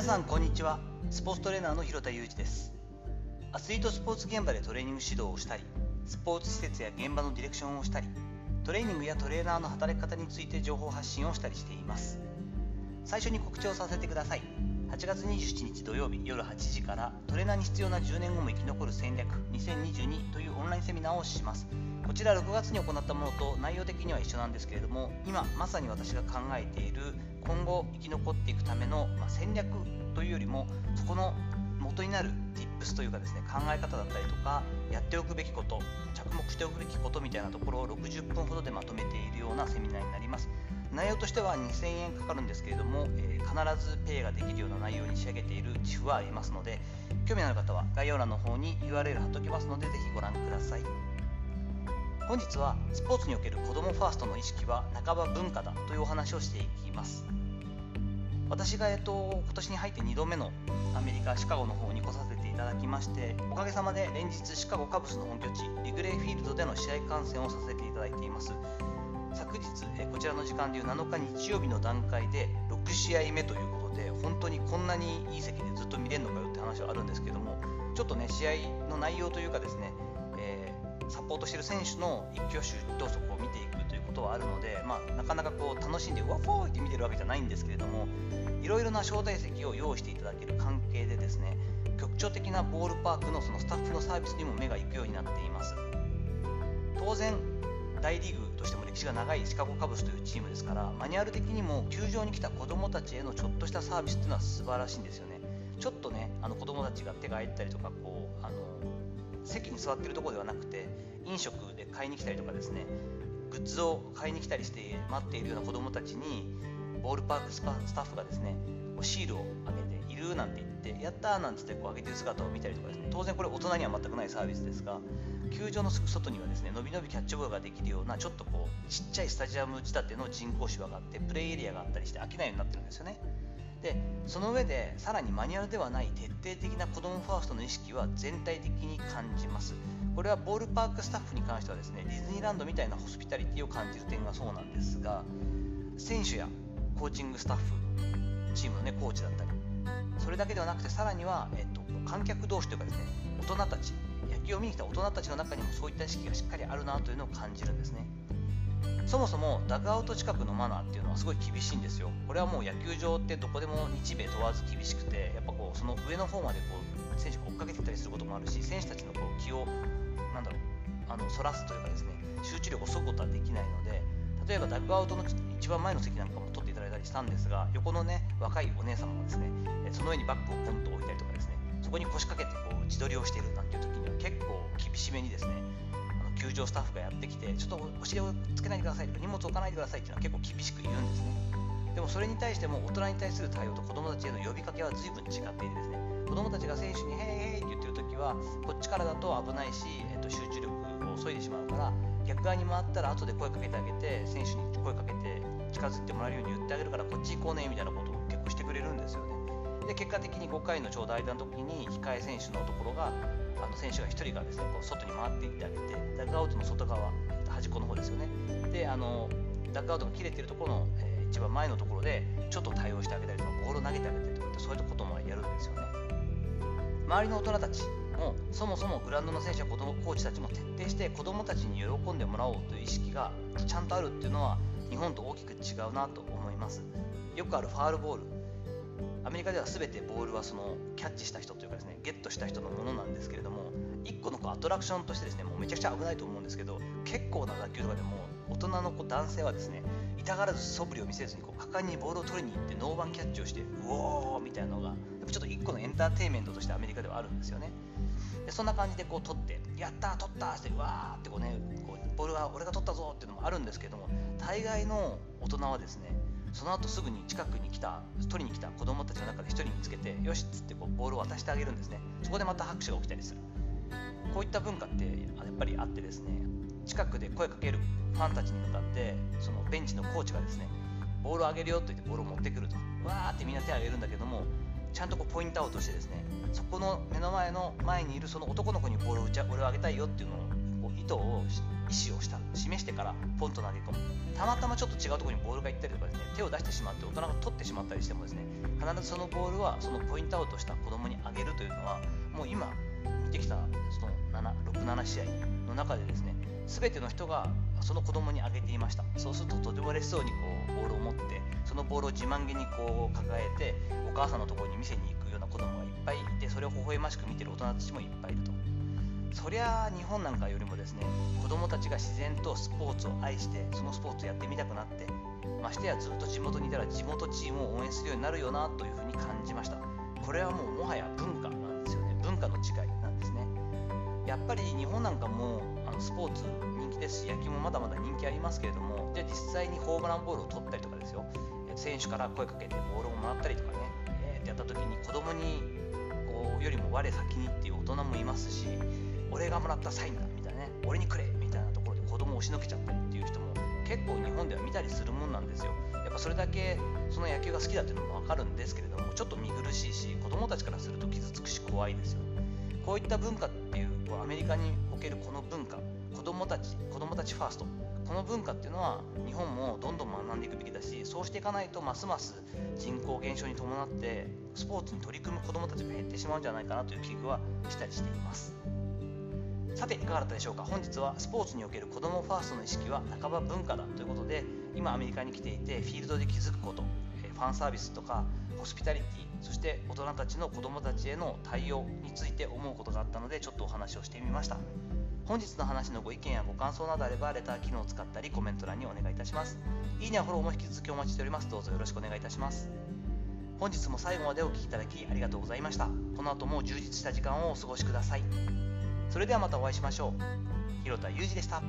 皆さんこんにちは。スポーツトレーナーの広田裕二です。アスリートスポーツ現場でトレーニング指導をしたりスポーツ施設や現場のディレクションをしたりトレーニングやトレーナーの働き方について情報発信をしたりしています。最初に告知をさせてください。8月27日土曜日夜8時からトレーナーに必要な10年後も生き残る戦略2022というオンラインセミナーをします。こちら6月に行ったものと内容的には一緒なんですけれども今まさに私が考えている今後生き残っていくための、ま戦略というよりもそこの元になる Tips というかですね考え方だったりとかやっておくべきこと着目しておくべきことみたいなところを60分ほどでまとめているようなセミナーになります。内容としては2000円かかるんですけれども、えー、必ずペイができるような内容に仕上げている自負はありますので興味のある方は概要欄の方に URL 貼っておきますのでぜひご覧ください。本日はスポーツにおける子どもファーストの意識は半ば文化だというお話をしていきます。私が、えっと、今年に入って2度目のアメリカ・シカゴの方に来させていただきましておかげさまで連日シカゴカブスの本拠地リグレーフィールドでの試合観戦をさせていただいています。昨日えこちらの時間でいう7日日曜日の段階で6試合目ということで本当にこんなにいい席でずっと見れるのかよって話はあるんですけどもちょっとね試合の内容というかですね、サポートしてる選手の一挙手一投足を見ていくということはあるので、まあ、なかなかこう楽しんでうわフォーって見てるわけじゃないんですけれどもいろいろな招待席を用意していただける関係でですね局長的なボールパークのそのスタッフのサービスにも目が行くようになっています。当然大リーグとしても歴史が長いシカゴカブスというチームですからマニュアル的にも球場に来た子どもたちへのちょっとしたサービスっていうのは素晴らしいんですよね。ちょっとねあの子どもたちが手が空いたりとかこうあの席に座ってるところではなくて飲食で買いに来たりとかですねグッズを買いに来たりして待っているような子どもたちにボールパークスタッフがですねシールをあげて「いる?」なんて言って「やったー!」なんつってこう上げてる姿を見たりとかですね当然これ大人には全くないサービスですが球場のすぐ外にはですねのびのびキャッチボールができるようなちょっとこうちっちゃいスタジアム仕立ての人工芝があってプレーエリアがあったりして飽きないようになってるんですよねでその上でさらにマニュアルではない徹底的な子どもファーストの意識は全体的に感じます。これはボールパークスタッフに関してはですねディズニーランドみたいなホスピタリティを感じる点がそうなんですが選手やコーチングスタッフチームの、ね、コーチだったりそれだけではなくてさらには、えっと、観客同士というかですね大人たち野球を見に来た大人たちの中にもそういった意識がしっかりあるなというのを感じるんですね。そもそもダグアウト近くのマナーっていうのはすごい厳しいんですよ。これはもう野球場ってどこでも日米問わず厳しくてやっぱこうその上の方までこう選手が追っかけてたりすることもあるし選手たちのこう気をなんだろうあのそらすというかですね集中力を削ぐことはできないので例えばダグアウトの一番前の席なんかも取っていただいたりしたんですが横のね若いお姉様がですねその上にバッグをポンと置いたりとかですねそこに腰掛けてこう自撮りをしているなんていう時には結構厳しめにですね球場スタッフがやってきてちょっとお尻をつけないでくださいとか荷物置かないでくださいっていうのは結構厳しく言うんですねでもそれに対しても大人に対する対応と子供たちへの呼びかけは随分違っていてですね子供たちが選手に「へいへい」って言ってる時はこっちからだと危ないし、えっと、集中力を削いでしまうから逆側に回ったら後で声かけてあげて選手に声かけて近づいてもらえるように言ってあげるからこっち行こうねみたいなことを結構してくれるんですよねで結果的に5回のちょうど間の時に控え選手のところがあの選手が1人がですねこう外に回っていってあげてダッグアウトの外側端っこの方ですよね。であのダッグアウトが切れてるところの、えー、一番前のところでちょっと対応してあげたりとかボールを投げてあげたりとかってそういったこともやるんですよね。周りの大人たちもそもそもグラウンドの選手や子供コーチたちも徹底して子どもたちに喜んでもらおうという意識がちゃんとあるっていうのは日本と大きく違うなと思います。よくあるファールボール。アメリカでは全てボールはそのキャッチした人というかですねゲットした人のものなんですけれども1個のこうアトラクションとしてですねもうめちゃくちゃ危ないと思うんですけど結構な打球とかでも大人のこう男性はですね痛がらず素振りを見せずにこう果敢にボールを取りに行ってノーバンキャッチをしてうおーみたいなのがやっぱちょっと1個のエンターテインメントとしてアメリカではあるんですよね。でそんな感じでこう取ってやった取ったーってわーってこうねこうボールが俺が取ったぞっていうのもあるんですけども大概の大人はですねその後すぐに近くに来た取りに来た子供たちの中で1人見つけてよしっつってこうボールを渡してあげるんですね。そこでまた拍手が起きたりする。こういった文化ってやっぱりあってですね近くで声かけるファンたちに向かってそのベンチのコーチがですねボールを上げるよと言ってボールを持ってくると。わーってみんな手を挙げるんだけどもちゃんとこうポイントアウトしてですねそこの目の前の前にいるその男の子にボールを打ち俺を上げたいよっていうのをこう意図を意思をした示してからポンと投げ込むたまたまちょっと違うところにボールが行ったりとかですね。手を出してしまって大人が取ってしまったりしてもですね。必ずそのボールはそのポイントアウトした子供にあげるというのはもう今見てきたその67試合の中でですね全ての人がその子供にあげていました。そうするととても嬉しそうにこうボールを持ってそのボールを自慢げにこう抱えてお母さんのところに見せに行くような子供がいっぱいいてそれを微笑ましく見てる大人たちもいっぱいいると。そりゃ日本なんかよりもですね子供たちが自然とスポーツを愛してそのスポーツをやってみたくなってましてやずっと地元にいたら地元チームを応援するようになるよなというふうに感じました。これはもうもはや文化なんですよね文化の違いなんですね。やっぱり日本なんかもあのスポーツ人気ですし野球もまだまだ人気ありますけれどもじゃあ実際にホームランボールを取ったりとかですよ。選手から声かけてボールをもらったりとかね、えー、ってやった時に子供にこうよりも我先にっていう大人もいますし俺がもらったサインだみたいなね俺にくれみたいなところで子供を押しのけちゃったりっていう人も結構日本では見たりするもんなんですよ。やっぱそれだけその野球が好きだっていうのも分かるんですけれどもちょっと見苦しいし子供たちからすると傷つくし怖いですよ。こういった文化っていうこうアメリカにおけるこの文化子供たち子供たちファーストこの文化っていうのは日本もどんどん学んでいくべきだしそうしていかないとますます人口減少に伴ってスポーツに取り組む子どもたちが減ってしまうんじゃないかなという危惧はしたりしています。さていかがだったでしょうか？本日はスポーツにおける子どもファーストの意識は半ば文化だということで今アメリカに来ていてフィールドで気づくことファンサービスとかホスピタリティそして大人たちの子どもたちへの対応について思うことがあったのでちょっとお話をしてみました。本日の話のご意見やご感想などあればレター機能を使ったりコメント欄にお願いいたします。いいねやフォローも引き続きお待ちしております。どうぞよろしくお願いいたします。本日も最後までお聴きいただきありがとうございました。この後も充実した時間をお過ごしください。それではまたお会いしましょう。広田裕二でした。